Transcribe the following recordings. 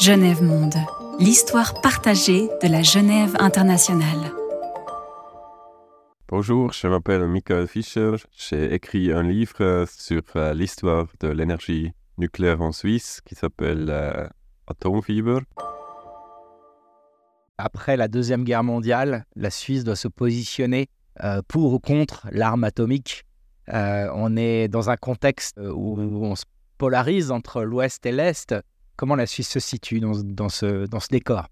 Genève Monde, l'histoire partagée de la Genève internationale. Bonjour, je m'appelle Michael Fischer. J'ai écrit un livre sur euh, l'histoire de l'énergie nucléaire en Suisse qui s'appelle euh, Atomfieber. Après la Deuxième Guerre mondiale, la Suisse doit se positionner euh, pour ou contre l'arme atomique. on est dans un contexte où on se polarise entre l'Ouest et l'Est comment la Suisse se situe dans, ce, dans ce décor?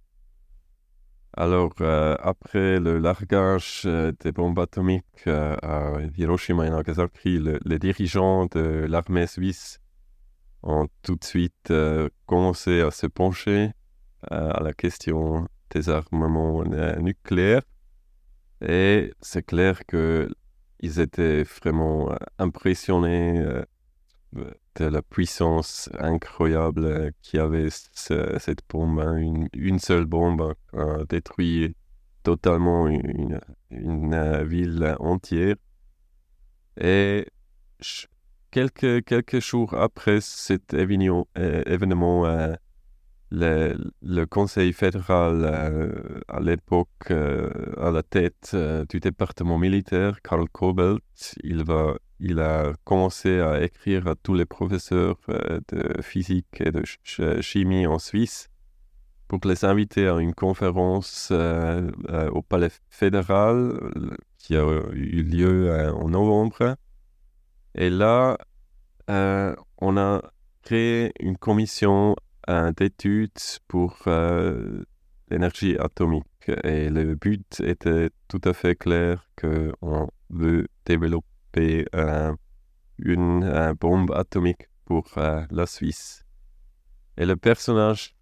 Alors, euh, après le largage euh, des bombes atomiques euh, à Hiroshima et Nagasaki, les dirigeants de l'armée suisse ont tout de suite commencé à se pencher à la question des armements nucléaires. Et c'est clair qu'ils étaient vraiment impressionnés la puissance incroyable qui avait cette bombe. Hein. Une, une, seule bombe a détruit totalement une, une, euh, ville entière. Et quelques, quelques jours après cet événement, euh, événement euh, le, le, Conseil fédéral, à l'époque, à la tête du département militaire, Karl Kobelt, il va il a commencé à écrire à tous les professeurs euh, de physique et de chimie en Suisse pour les inviter à une conférence euh, euh, au Palais fédéral qui a eu lieu en novembre. Et là, on a créé une commission d'études pour l'énergie atomique. Et le but était tout à fait clair qu'on veut développer euh, une bombe atomique pour euh, la Suisse. Et le personnage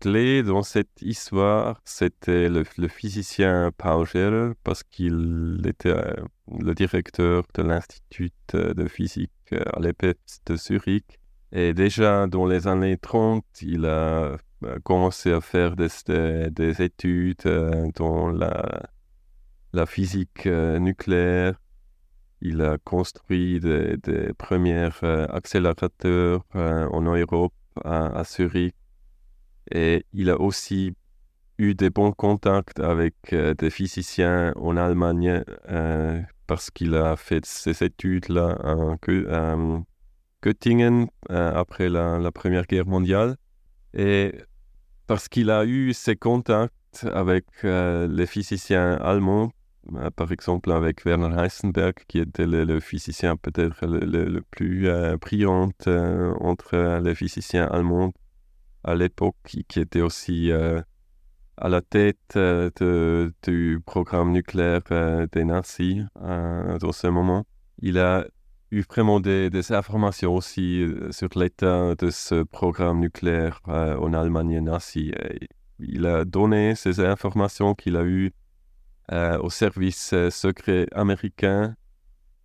clé dans cette histoire, c'était le, physicien Paul Scherer, parce qu'il était euh, le directeur de l'Institut de physique à l'EPES de Zurich. Et déjà dans les années 30, il a commencé à faire des, des études dans la physique nucléaire il a construit des, premiers euh, accélérateurs euh, en Europe, à, Zurich. Et il a aussi eu des bons contacts avec euh, des physiciens en Allemagne parce qu'il a fait ses études-là à, Göttingen après la, Première Guerre mondiale. Et parce qu'il a eu ces contacts avec les physiciens allemands, par exemple avec Werner Heisenberg, qui était le, physicien peut-être le, plus euh, brillant euh, entre les physiciens allemands à l'époque, qui, était aussi à la tête du programme nucléaire des nazis dans ce moment. Il a eu vraiment des informations aussi sur l'état de ce programme nucléaire en Allemagne nazie. il a donné ces informations qu'il a eues euh, au service euh, secret américain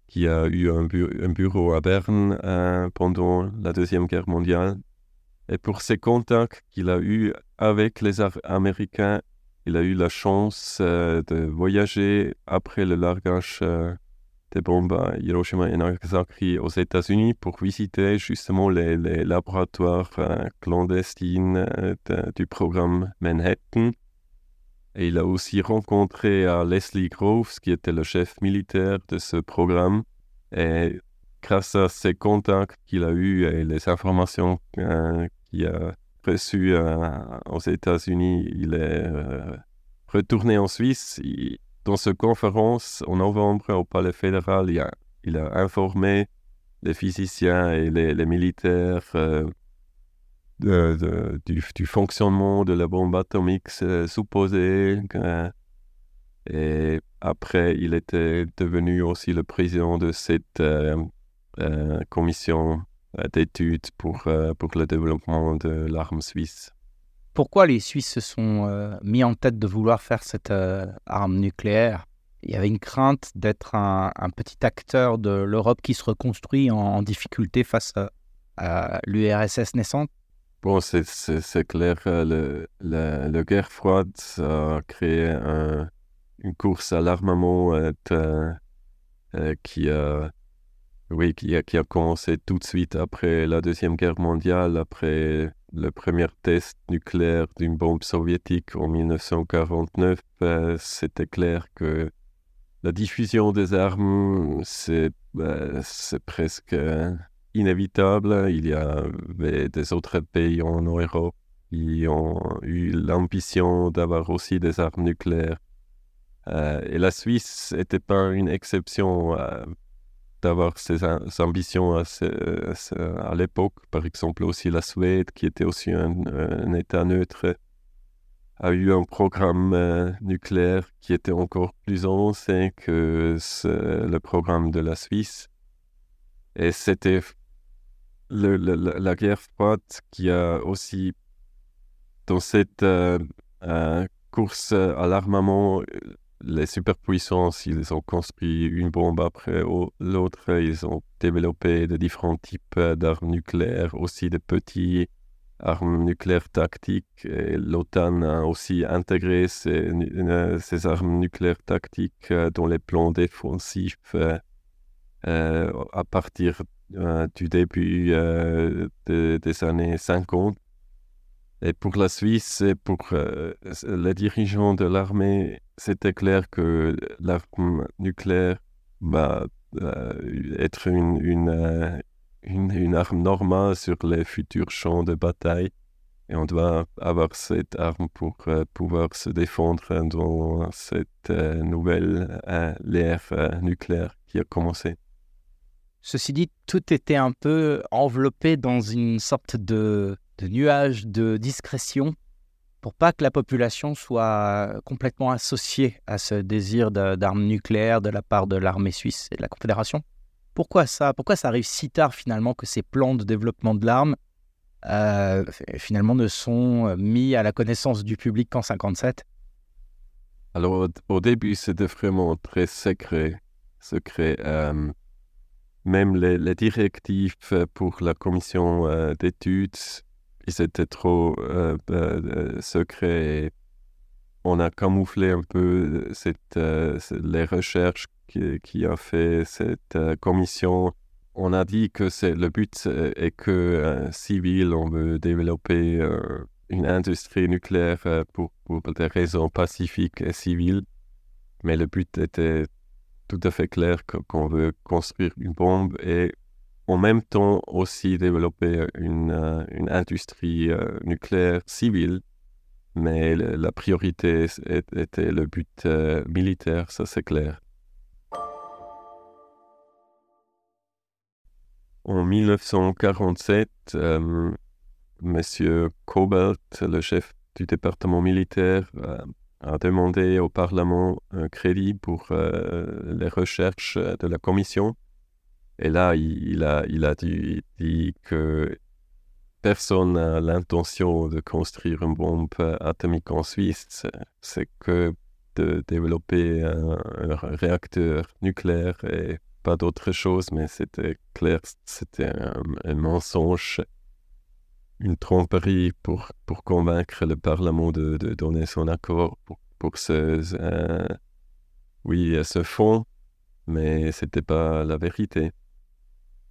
qui a eu un, bureau à Berne euh, pendant la Deuxième Guerre mondiale. Et pour ces contacts qu'il a eus avec les Américains, il a eu la chance de voyager après le largage des bombes à Hiroshima et Nagasaki aux États-Unis pour visiter justement les, laboratoires clandestines du programme Manhattan et il a aussi rencontré à Leslie Groves, qui était le chef militaire de ce programme. Et grâce à ces contacts qu'il a eus et les informations euh, qu'il a reçues euh, aux États-Unis, il est euh, retourné en Suisse. dans cette conférence en novembre au Palais fédéral, il a, informé les physiciens et les militaires de, du, fonctionnement de la bombe atomique supposée. et après, il était devenu aussi le président de cette euh, euh, commission euh, d'études pour, pour le développement de l'arme suisse. Pourquoi les Suisses se sont mis en tête de vouloir faire cette arme nucléaire? Il y avait une crainte d'être un, petit acteur de l'Europe qui se reconstruit en, difficulté face à l'URSS naissante? Bon, c'est clair, le, la, la, guerre froide a créé une course à l'armement euh, euh, qui a oui, qui a, qui a commencé tout de suite après la Deuxième Guerre mondiale, après le premier test nucléaire d'une bombe soviétique en 1949. Euh, c'était clair que la diffusion des armes, euh, c'est presque inévitable. Il y avait des autres pays en Europe qui ont eu l'ambition d'avoir aussi des armes nucléaires. Euh, et la Suisse n'était pas une exception d'avoir ces, ambitions à, l'époque. Par exemple, aussi la Suède, qui était aussi un, État neutre, a eu un programme euh, nucléaire qui était encore plus avancé que le programme de la Suisse. Et c'était la guerre froide qui a aussi, dans cette euh, euh, course à l'armement, les superpuissances, ils ont construit une bombe après l'autre, ils ont développé de différents types d'armes nucléaires, aussi de petits armes nucléaires tactiques. L'OTAN a aussi intégré ces, ces, armes nucléaires tactiques dans les plans défensifs euh, à partir euh, du début euh, des années 50. Et pour la Suisse et pour les dirigeants de l'armée, c'était clair que l'arme nucléaire va être une, une, une, arme normale sur les futurs champs de bataille. Et on doit avoir cette arme pour pouvoir se défendre dans cette nouvelle ère nucléaire qui a commencé. Ceci dit, tout était un peu enveloppé dans une sorte de, nuage de discrétion pour pas que la population soit complètement associée à ce désir d'armes nucléaires de la part de l'armée suisse et de la Confédération. Pourquoi ça Pourquoi ça arrive si tard finalement que ces plans de développement de l'arme euh, finalement ne sont mis à la connaissance du public qu'en 57 Alors au, début c'était vraiment très secret, secret. Euh, même les, directives pour la commission euh, d'études, ils étaient trop euh, euh, secrets. on a camouflé un peu les recherches qui, qui, a fait cette commission. On a dit que le but est que civil, on veut développer une industrie nucléaire pour, pour des raisons pacifiques et civiles. Mais le but était tout à fait clair qu'on veut construire une bombe et en même temps aussi développer une, euh, une industrie euh, nucléaire civile. Mais la priorité était le but euh, militaire, ça c'est clair. En 1947, Monsieur Cobalt, le chef du département militaire, a demandé au Parlement un crédit pour euh, les recherches de la Commission. Et là, il, a, il a dit, que personne n'a l'intention de construire une bombe atomique en Suisse. C'est que de développer un, réacteur nucléaire et pas d'autre chose, mais c'était clair, c'était un, mensonge une tromperie pour, pour convaincre le Parlement de, de donner son accord pour, pour ce, euh, oui, ce fonds, mais ce n'était pas la vérité.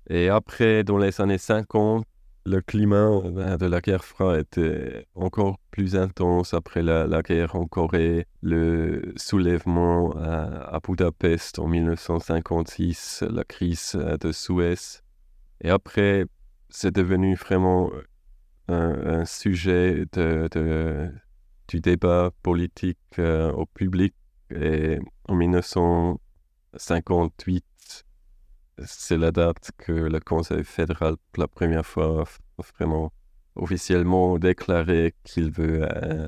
Et après, dans les années 50, le climat euh, de la guerre froide était encore plus intense après la, la guerre en Corée, le soulèvement à, à, Budapest en 1956, la crise de Suez. Et après, c'est devenu vraiment un, sujet de, du débat politique euh, au public. Et en 1958, c'est la date que le Conseil fédéral, pour la première fois, vraiment officiellement déclaré qu'il veut euh,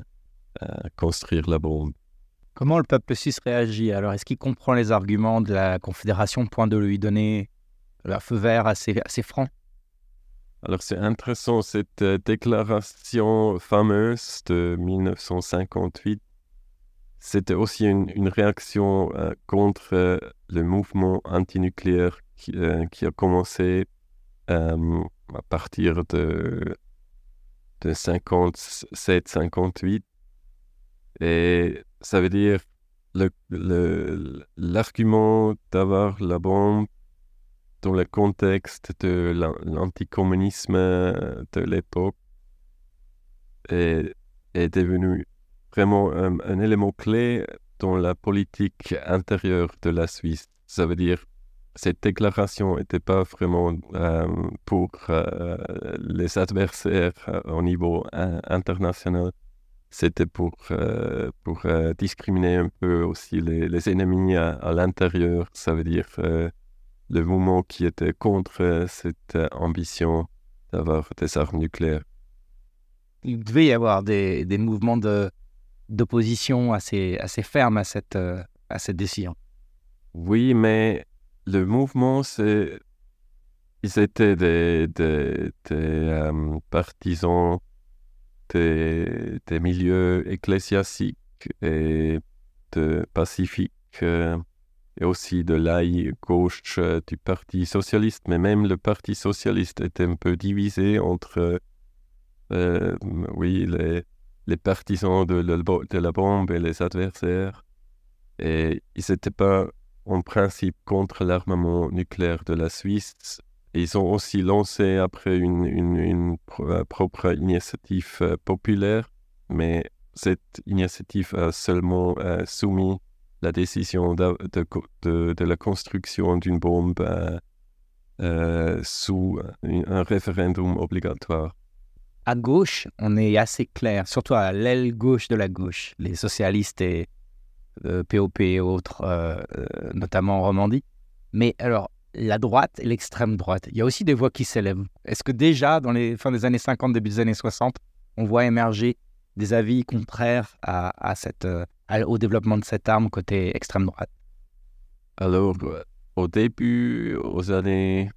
euh, construire la bombe. Comment le peuple suisse réagit? Alors, est-ce qu'il comprend les arguments de la Confédération, point de lui donner un feu vert assez, assez franc? Alors c'est intéressant cette euh, déclaration fameuse de 1958. C'était aussi une, réaction euh, contre euh, le mouvement antinucléaire qui, a commencé à partir de, de 57-58. Et ça veut dire l'argument le, d'avoir la bombe dans le contexte de l'anticommunisme de l'époque est, est devenu vraiment un, élément clé dans la politique intérieure de la Suisse. Ça veut dire cette déclaration n'était pas vraiment euh, pour euh, les adversaires euh, au niveau international, c'était pour, pour discriminer un peu aussi les, les ennemis à, à l'intérieur. Ça veut dire le mouvement qui était contre cette ambition d'avoir des armes nucléaires. Il devait y avoir des, des mouvements de, d'opposition assez, assez ferme à cette, à cette décision. Oui, mais le mouvement, c'est... Ils étaient des, des, des partisans des, des, milieux ecclésiastiques et de pacifiques et aussi de l'aile gauche euh, du Parti socialiste, mais même le Parti socialiste était un peu divisé entre euh, oui, les, partisans de, la bombe et les adversaires. Et ils n'étaient pas en principe contre l'armement nucléaire de la Suisse. ils ont aussi lancé après une, euh, propre initiative populaire, mais cette initiative a seulement soumis la décision de, la construction d'une bombe euh, euh, sous un, référendum obligatoire. À gauche, on est assez clair, surtout à l'aile gauche de la gauche, les socialistes et POP euh, et autres, notamment en Romandie. Mais alors, la droite et l'extrême droite, il y a aussi des voix qui s'élèvent. Est-ce que déjà, dans les fins des années 50, début des années 60, on voit émerger des avis contraires à cette, au développement de cette arme côté extrême droite Alors, au début, aux années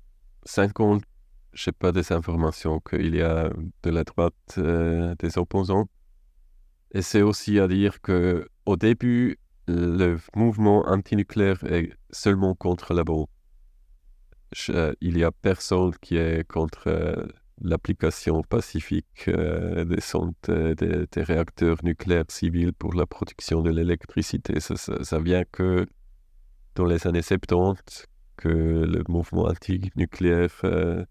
50, je n'ai pas des informations qu'il y a de la droite euh, des opposants. Et c'est aussi à dire que au début, le mouvement antinucléaire est seulement contre la bombe. il n'y a personne qui est contre euh, l'application pacifique euh, des, euh, des, des, réacteurs nucléaires civils pour la production de l'électricité. Ça, vient que dans les années 70 que le mouvement anti-nucléaire euh,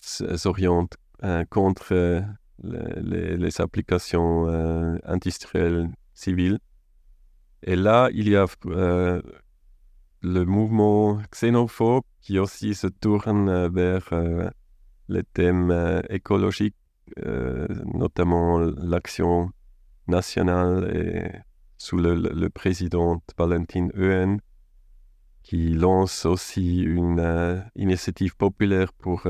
s'oriente contre les, les, applications industrielles civiles. Et là, il y a le mouvement xénophobe qui aussi se tourne vers les thèmes euh, écologiques, euh, notamment l'action nationale et sous le, président Valentin Euen, qui lance aussi une euh, initiative populaire pour,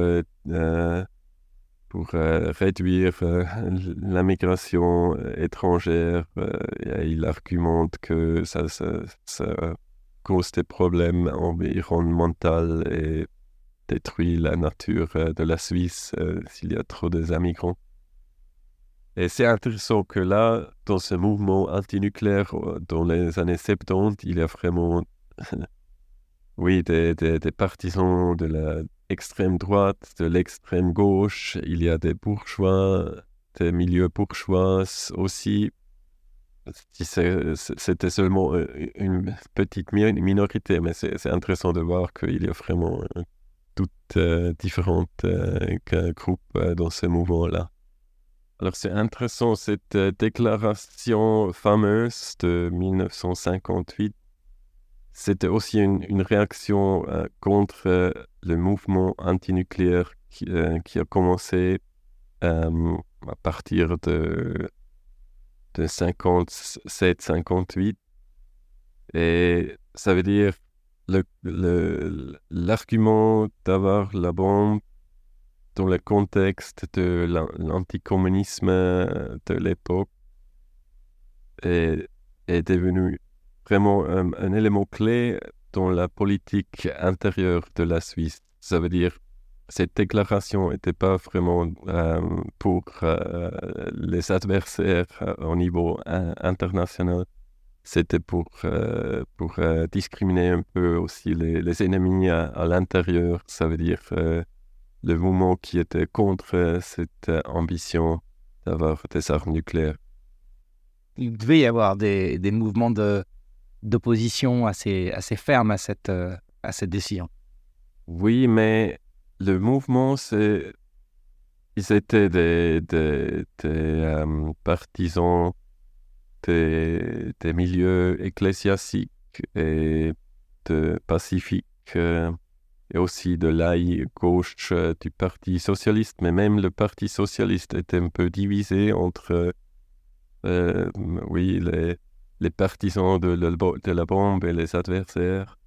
réduire la migration étrangère. il argumente que ça, ça, cause des problèmes environnementaux et détruit la nature euh, de la Suisse euh, s'il y a trop de migrants. Et c'est intéressant que là, dans ce mouvement antinucléaire, euh, dans les années 70, il y a vraiment, oui, des, partisans de l'extrême droite, de l'extrême gauche, il y a des bourgeois, des milieux bourgeois aussi. C'était seulement une petite minorité, mais c'est intéressant de voir qu'il y a vraiment différentes euh, groupes euh, dans ce mouvement-là. Alors c'est intéressant, cette déclaration fameuse de 1958, c'était aussi une, réaction contre le mouvement antinucléaire qui, qui a commencé à partir de, de 57-58. Et ça veut dire l'argument d'avoir la bombe dans le contexte de l'anticommunisme de l'époque est, est, devenu vraiment un, élément clé dans la politique intérieure de la Suisse. Ça veut dire cette déclaration n'était pas vraiment euh, pour euh, les adversaires au niveau international, c'était pour, euh, pour euh, discriminer un peu aussi les, les ennemis à, l'intérieur. Ça veut dire euh, le mouvement qui était contre cette ambition d'avoir des armes nucléaires. Il devait y avoir des, des mouvements d'opposition assez, assez fermes à cette, à cette décision. Oui, mais le mouvement, c'est ils étaient des, des, des partisans des, milieux ecclésiastiques et pacifiques et aussi de l'aile gauche du Parti socialiste, mais même le Parti socialiste était un peu divisé entre euh, oui, les, les partisans de, de, la bombe et les adversaires.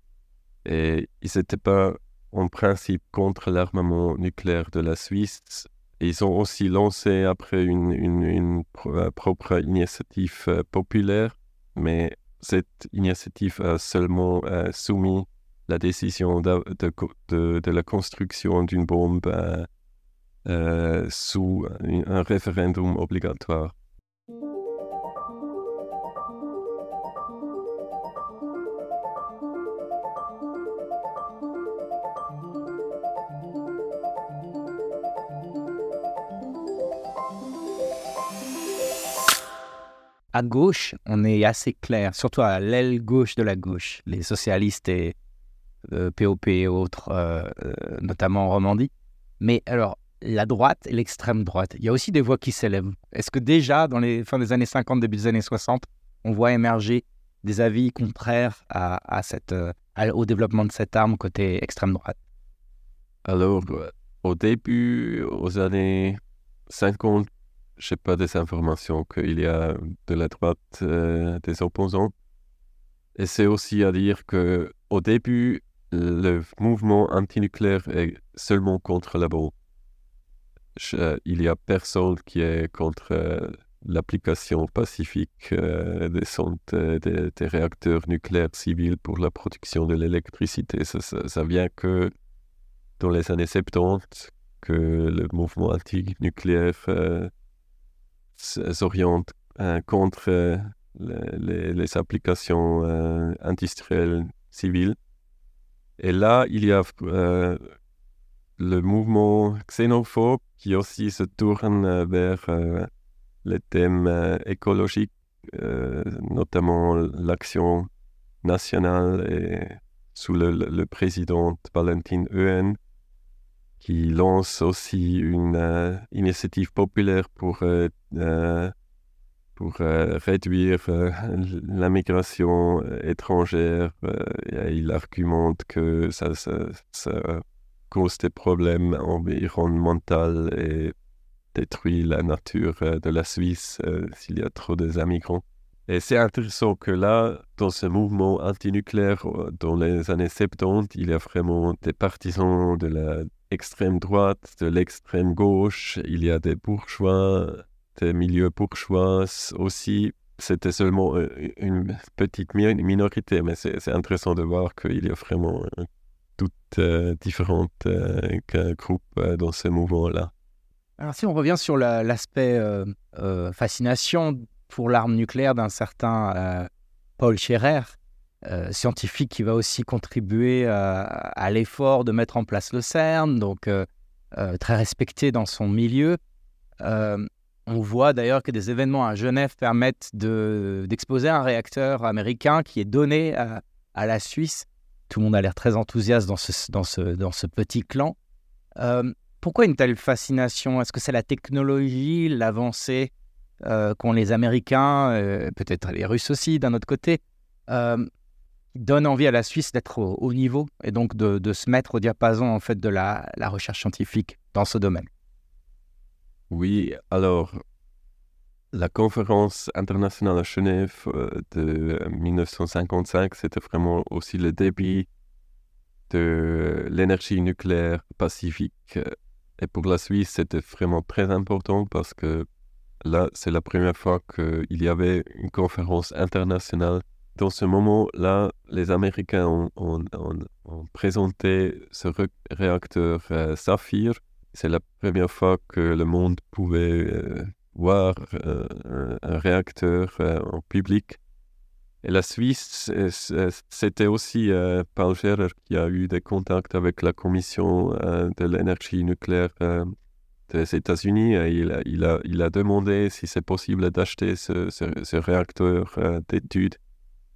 Et ils n'étaient pas en principe contre l'armement nucléaire de la Suisse. Ils ont aussi lancé après une, une, euh, propre initiative euh, populaire, mais cette initiative a seulement soumis la décision de, la construction d'une bombe sous un référendum obligatoire. À gauche, on est assez clair, surtout à l'aile gauche de la gauche, les socialistes et POP euh, et autres, euh, euh, notamment en Romandie. Mais alors, la droite et l'extrême droite, il y a aussi des voix qui s'élèvent. Est-ce que déjà, dans les fins des années 50, début des années 60, on voit émerger des avis contraires à, cette, au développement de cette arme côté extrême droite? Alors, au début, aux années 50, je n'ai pas des informations qu'il y a de la droite euh, des opposants. Et c'est aussi à dire que au début, le mouvement antinucléaire est seulement contre la bombe. il n'y a personne qui est contre euh, l'application pacifique euh, des, des, réacteurs nucléaires civils pour la production de l'électricité. Ça, vient que dans les années 70 que le mouvement antinucléaire s'oriente euh, contre euh, les, applications euh, industrielles civiles. Et là, il y a le mouvement xénophobe qui aussi se tourne vers les thèmes écologiques, notamment l'action nationale sous le, président Valentin Euen qui lance aussi une euh, initiative populaire pour, euh, euh, pour réduire la migration étrangère. il argumente que ça, ça, cause des problèmes environnementaux et détruit la nature de la Suisse s'il y a trop d'immigrants. Et c'est intéressant que là, dans ce mouvement antinucléaire, dans les années 70, il y a vraiment des partisans de la extrême droite, de l'extrême gauche, il y a des bourgeois, des milieux bourgeois aussi. C'était seulement euh, une petite minorité, mais c'est intéressant de voir qu'il y a vraiment euh, toutes euh, différentes groupes dans ce mouvement-là. Alors si on revient sur l'aspect fascination pour l'arme nucléaire d'un certain Paul Scherer, euh, scientifique qui va aussi contribuer à, l'effort de mettre en place le CERN, donc euh, euh, très respecté dans son milieu. on voit d'ailleurs que des événements à Genève permettent d'exposer un réacteur américain qui est donné à, la Suisse. Tout le monde a l'air très enthousiaste dans ce, dans ce, dans ce petit clan. pourquoi une telle fascination? Est-ce que c'est la technologie, l'avancée qu'ont les Américains, peut-être les Russes aussi d'un autre côté? Donne envie à la Suisse d'être au niveau et donc de, se mettre au diapason en fait de la, recherche scientifique dans ce domaine. Oui, alors la conférence internationale à Genève euh, de 1955, c'était vraiment aussi le début de l'énergie nucléaire pacifique. Et pour la Suisse, c'était vraiment très important parce que là, c'est la première fois qu'il y avait une conférence internationale dans ce moment-là, les Américains ont, présenté ce réacteur euh, Saphir. C'est la première fois que le monde pouvait euh, voir euh, un, réacteur en public. Et la Suisse, c'était aussi Paul Scherer qui a eu des contacts avec la Commission de l'énergie nucléaire des États-Unis. Il a demandé si c'est possible d'acheter ce, ce, réacteur d'études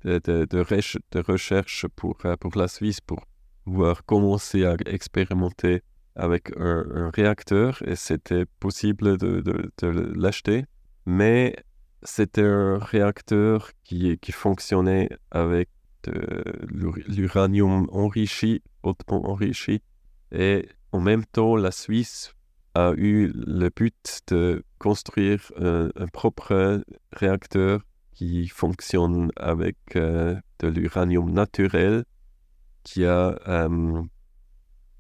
de, recherche pour, euh, pour la Suisse, pour pouvoir commencer à expérimenter avec un, réacteur et c'était possible de, de, l'acheter. Mais c'était un réacteur qui, qui fonctionnait avec l'uranium enrichi, hautement enrichi. Et en même temps, la Suisse a eu le but de construire un, propre réacteur qui fonctionne avec euh, de l'uranium naturel, qui a euh,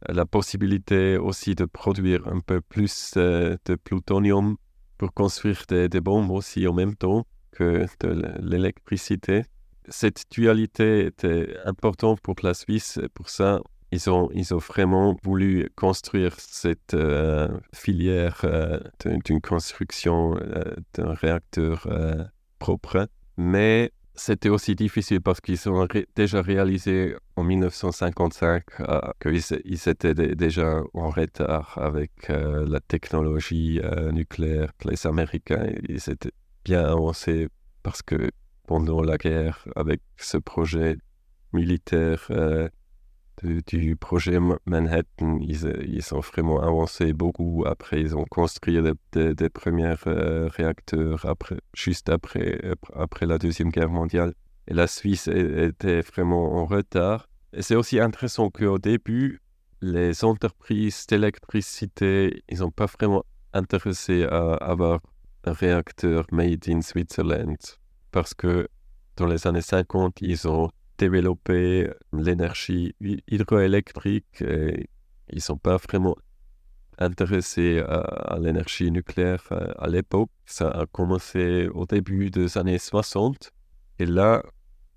la possibilité aussi de produire un peu plus euh, de plutonium pour construire des, bombes aussi en même temps que de l'électricité. Cette dualité était importante pour la Suisse et pour ça, ils ont, ils ont vraiment voulu construire cette filière d'une construction d'un réacteur propre. Mais c'était aussi difficile parce qu'ils ont déjà réalisé en 1955 euh, qu'ils étaient déjà en retard avec euh, la technologie euh, nucléaire. Les Américains, ils étaient bien avancés parce que pendant la guerre, avec ce projet militaire du, projet Manhattan, ils, ils, ont vraiment avancé beaucoup. Après, ils ont construit des, premiers euh, réacteurs après, juste après, après la Deuxième Guerre mondiale. Et la Suisse était vraiment en retard. Et c'est aussi intéressant qu'au début, les entreprises d'électricité, ils n'ont pas vraiment intéressé à avoir un réacteur made in Switzerland parce que dans les années 50, ils ont développer l'énergie hydroélectrique ils ne sont pas vraiment intéressés à, l'énergie nucléaire euh, à, l'époque. Ça a commencé au début des années 60 et là,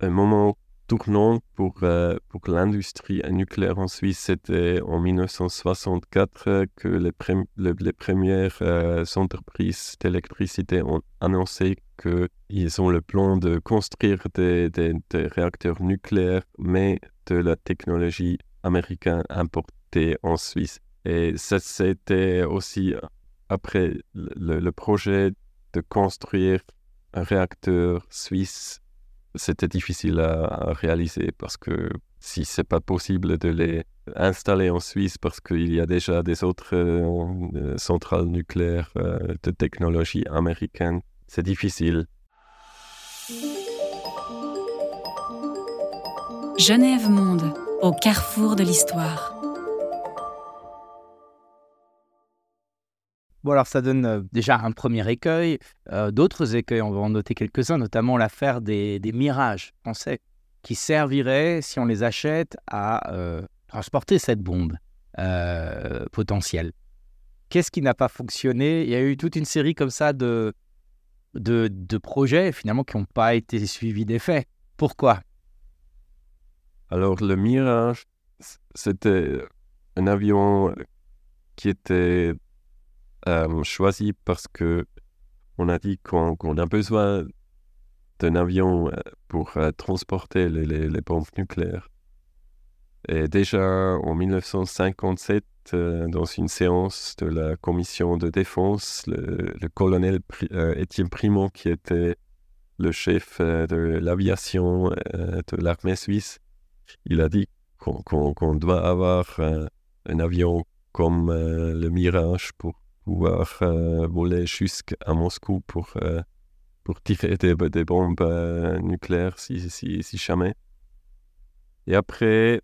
un moment tournant pour, euh, pour l'industrie nucléaire en Suisse, c'était en 1964 que les, les premières euh, entreprises d'électricité ont annoncé qu'ils ont le plan de construire des, réacteurs nucléaires, mais de la technologie américaine importée en Suisse. Et ça, c'était aussi après le, projet de construire un réacteur suisse. C'était difficile à, réaliser parce que si c'est pas possible de les installer en Suisse parce qu'il y a déjà des autres euh, centrales nucléaires euh, de technologie américaine c'est difficile. Genève Monde, au carrefour de l'histoire. Bon, alors ça donne euh, déjà un premier écueil. Euh, d'autres écueils, on va en noter quelques-uns, notamment l'affaire des, mirages français, qui serviraient, si on les achète, à euh, transporter cette bombe potentielle. Qu'est-ce qui n'a pas fonctionné? Il y a eu toute une série comme ça de, de, projets finalement qui n'ont pas été suivis des faits. Pourquoi? Alors le Mirage, c'était un avion qui était euh, choisi parce que on a dit qu'on a besoin d'un avion euh, pour euh, transporter les, bombes nucléaires. Et déjà en 1957, euh, dans une séance de la commission de défense, le, colonel Étienne Primont, qui était le chef de l'aviation de l'armée suisse, il a dit qu'on doit avoir un avion comme le Mirage pour pouvoir voler jusqu'à Moscou pour, pour tirer des, des bombes nucléaires si, si, si jamais. Et après,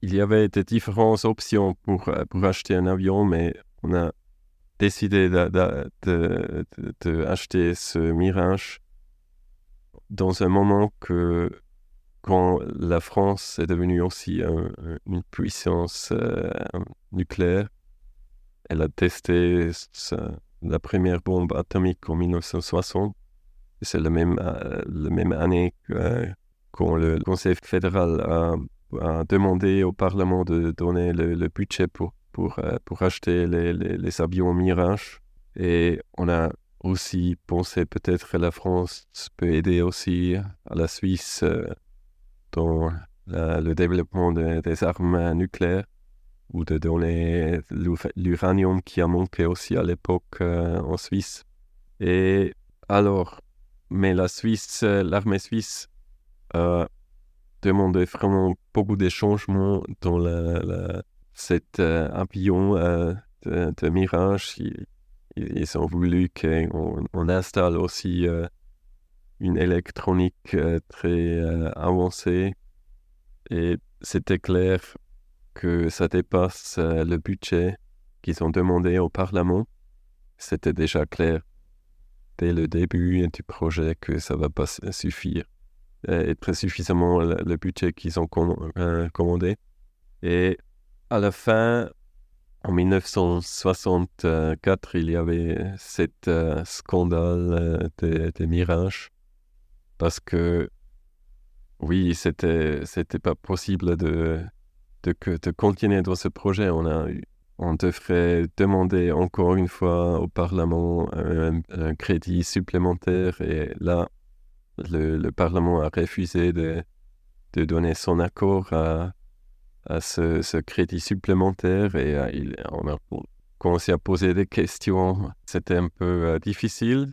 il y avait des différentes options pour, euh, pour acheter un avion, mais on a décidé d'acheter ce Mirage dans un moment que quand la France est devenue aussi une puissance euh, nucléaire, elle a testé la première bombe atomique en 1960. C'est la même, euh, la même année que, quand le Conseil fédéral a demandé au Parlement de donner le, budget pour, pour, euh, pour acheter les, les, avions Mirage. Et on a aussi pensé peut-être que la France peut aider aussi à la Suisse euh, dans le développement des armes nucléaires ou de donner l'uranium qui a manqué aussi à l'époque euh, en Suisse. Et alors, mais la Suisse, l'armée suisse demandait vraiment beaucoup de changements dans la, cet avion de, Mirage. Ils, ont voulu qu'on on installe aussi une électronique très avancée et c'était clair que ça dépasse le budget qu'ils ont demandé au Parlement. C'était déjà clair dès le début du projet que ça va pas suffire, être suffisamment le, budget qu'ils ont euh, commandé. Et à la fin, en 1964, il y avait cet euh, scandale des de Mirage parce que oui, c'était c'était pas possible de de, continuer dans ce projet. On a on devrait demander encore une fois au Parlement un, crédit supplémentaire et là, le, Parlement a refusé de, donner son accord à, ce, crédit supplémentaire et euh, on a commencé à poser des questions. C'était un peu euh, difficile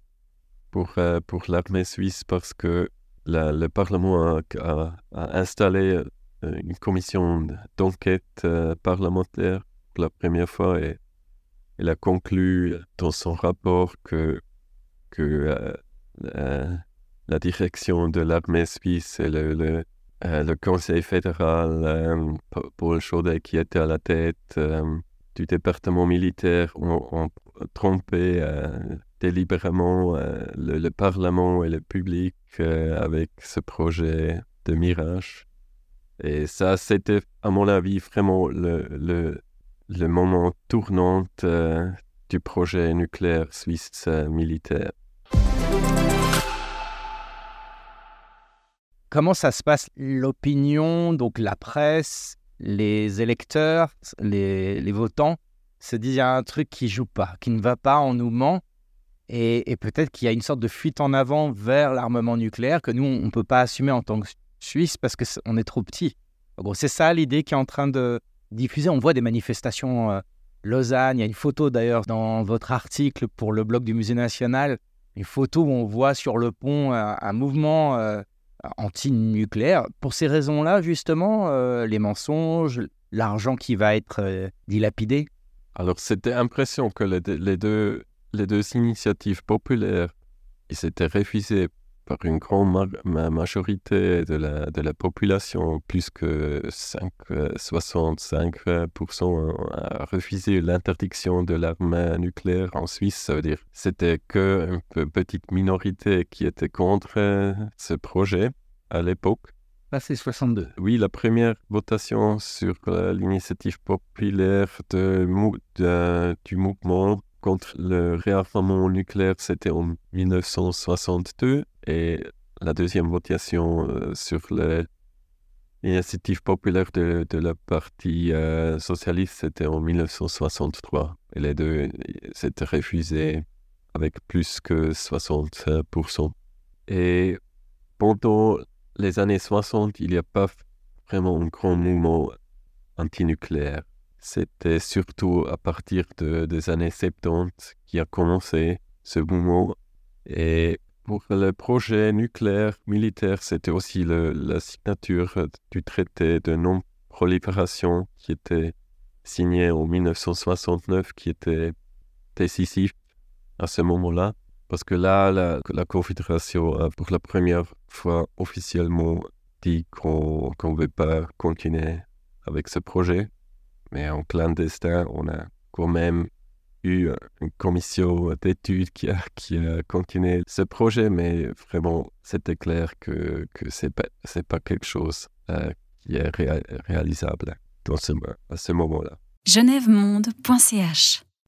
pour, euh, pour l'armée suisse parce que le Parlement a installé une commission d'enquête parlementaire la première fois et il a conclu dans son rapport que, que euh, la, direction de l'armée suisse et le, le, euh, conseil fédéral, euh, Paul Chaudet qui était à la tête du département militaire, ont, trompé délibérément le, Parlement et le public avec ce projet de Mirage. Et ça, c'était, à mon avis, vraiment le, le, moment tournant euh, du projet nucléaire suisse euh, militaire. Comment ça se passe L'opinion, donc la presse, les électeurs, les, votants se disent il y a un truc qui joue pas, qui ne va pas, on nous ment. Et, peut-être qu'il y a une sorte de fuite en avant vers l'armement nucléaire que nous, on ne peut pas assumer en tant que Suisse parce qu'on est trop petit. c'est ça l'idée qui est en train de, diffusé. On voit des manifestations euh, Lausanne. Il y a une photo d'ailleurs dans votre article pour le blog du Musée national, une photo où on voit sur le pont euh, un, mouvement euh, anti-nucléaire. Pour ces raisons-là, justement, les mensonges, l'argent qui va être dilapidé. Alors, c'était impression que les, deux, les deux initiatives populaires, ils s'étaient refusés par une grande majorité de la, de la population, plus que 5, 65% ont refusé l'interdiction de l'arme nucléaire en Suisse. Ça veut dire c'était qu'une petite minorité qui était contre euh, ce projet à l'époque. Là, c'est 62. Oui, la première votation sur l'initiative populaire de, de, du mouvement contre le réarmement nucléaire, c'était en 1962. Et la deuxième votation euh, sur l'initiative populaire de, la partie euh, socialiste, c'était en 1963. Et les deux s'étaient refusés avec plus que 60%. Et pendant les années 60, il n'y a pas vraiment un grand mouvement antinucléaire. C'était surtout à partir de, des années 70 qui a commencé ce mouvement. Et pour le projet nucléaire militaire, c'était aussi la signature du traité de non-prolifération qui était signé en 1969, qui était décisif à ce moment-là. Parce que là, la, la, Confédération a pour la première fois officiellement dit qu'on ne veut pas continuer avec ce projet. Mais en clandestin, on a quand même eu une commission d'études qui a, qui a continué ce projet, mais vraiment, c'était clair que, que ce n'est pas, pas quelque chose euh, qui est réalisable dans ce, à ce moment-là. genèvemonde.ch